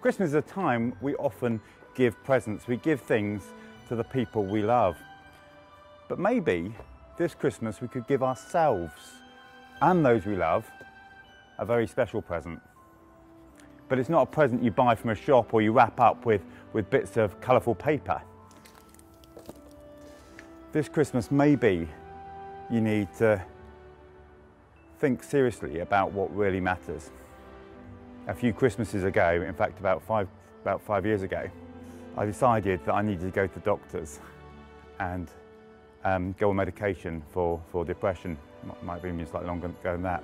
Christmas is a time we often give presents, we give things to the people we love. But maybe this Christmas we could give ourselves and those we love a very special present. But it's not a present you buy from a shop or you wrap up with, with bits of colourful paper. This Christmas, maybe you need to think seriously about what really matters. A few Christmases ago, in fact about five, about five years ago, I decided that I needed to go to the doctors and um, go on medication for, for depression. Might have been slightly longer than that,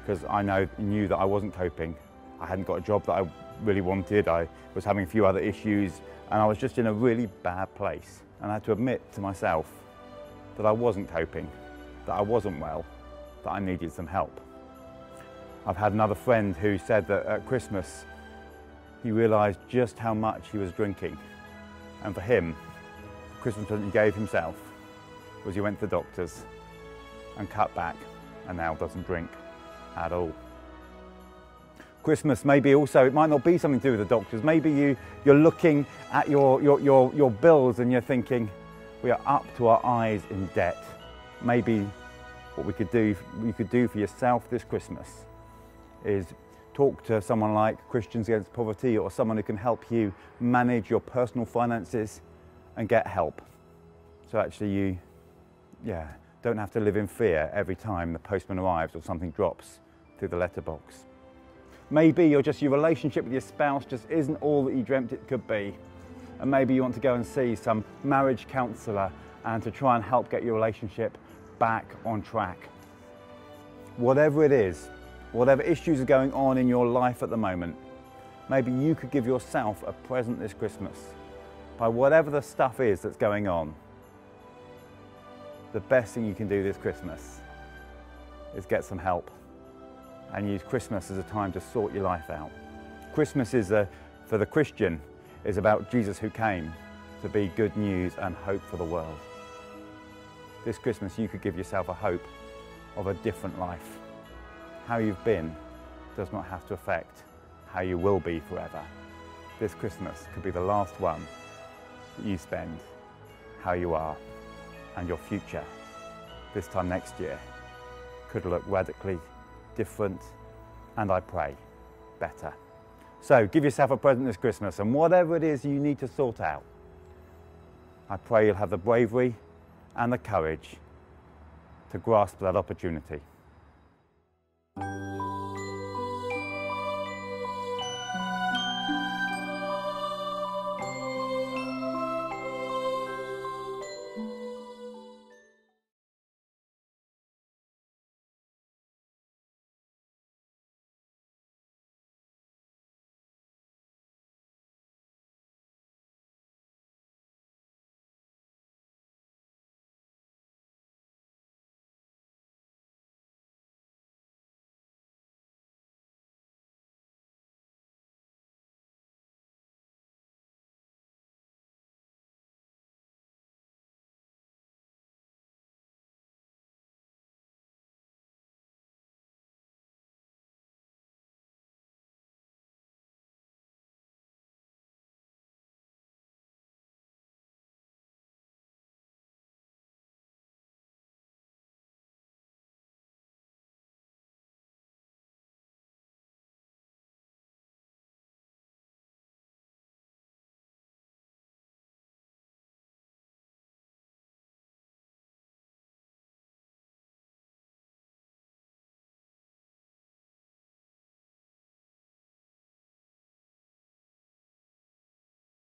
because I know, knew that I wasn't coping. I hadn't got a job that I really wanted. I was having a few other issues and I was just in a really bad place. And I had to admit to myself that I wasn't coping, that I wasn't well, that I needed some help. I've had another friend who said that at Christmas he realised just how much he was drinking. And for him, the Christmas present he gave himself was he went to the doctors and cut back and now doesn't drink at all. Christmas maybe also, it might not be something to do with the doctors. Maybe you, you're looking at your, your, your, your bills and you're thinking, we are up to our eyes in debt. Maybe what we could do, you could do for yourself this Christmas is talk to someone like Christians Against Poverty or someone who can help you manage your personal finances and get help. So actually you, yeah, don't have to live in fear every time the postman arrives or something drops through the letterbox. Maybe you're just your relationship with your spouse just isn't all that you dreamt it could be and maybe you want to go and see some marriage counsellor and to try and help get your relationship back on track. Whatever it is, whatever issues are going on in your life at the moment, maybe you could give yourself a present this Christmas by whatever the stuff is that's going on. The best thing you can do this Christmas is get some help and use Christmas as a time to sort your life out. Christmas is a, for the Christian is about Jesus who came to be good news and hope for the world. This Christmas, you could give yourself a hope of a different life. How you've been does not have to affect how you will be forever. This Christmas could be the last one that you spend how you are and your future this time next year could look radically different and I pray better. So give yourself a present this Christmas and whatever it is you need to sort out, I pray you'll have the bravery and the courage to grasp that opportunity.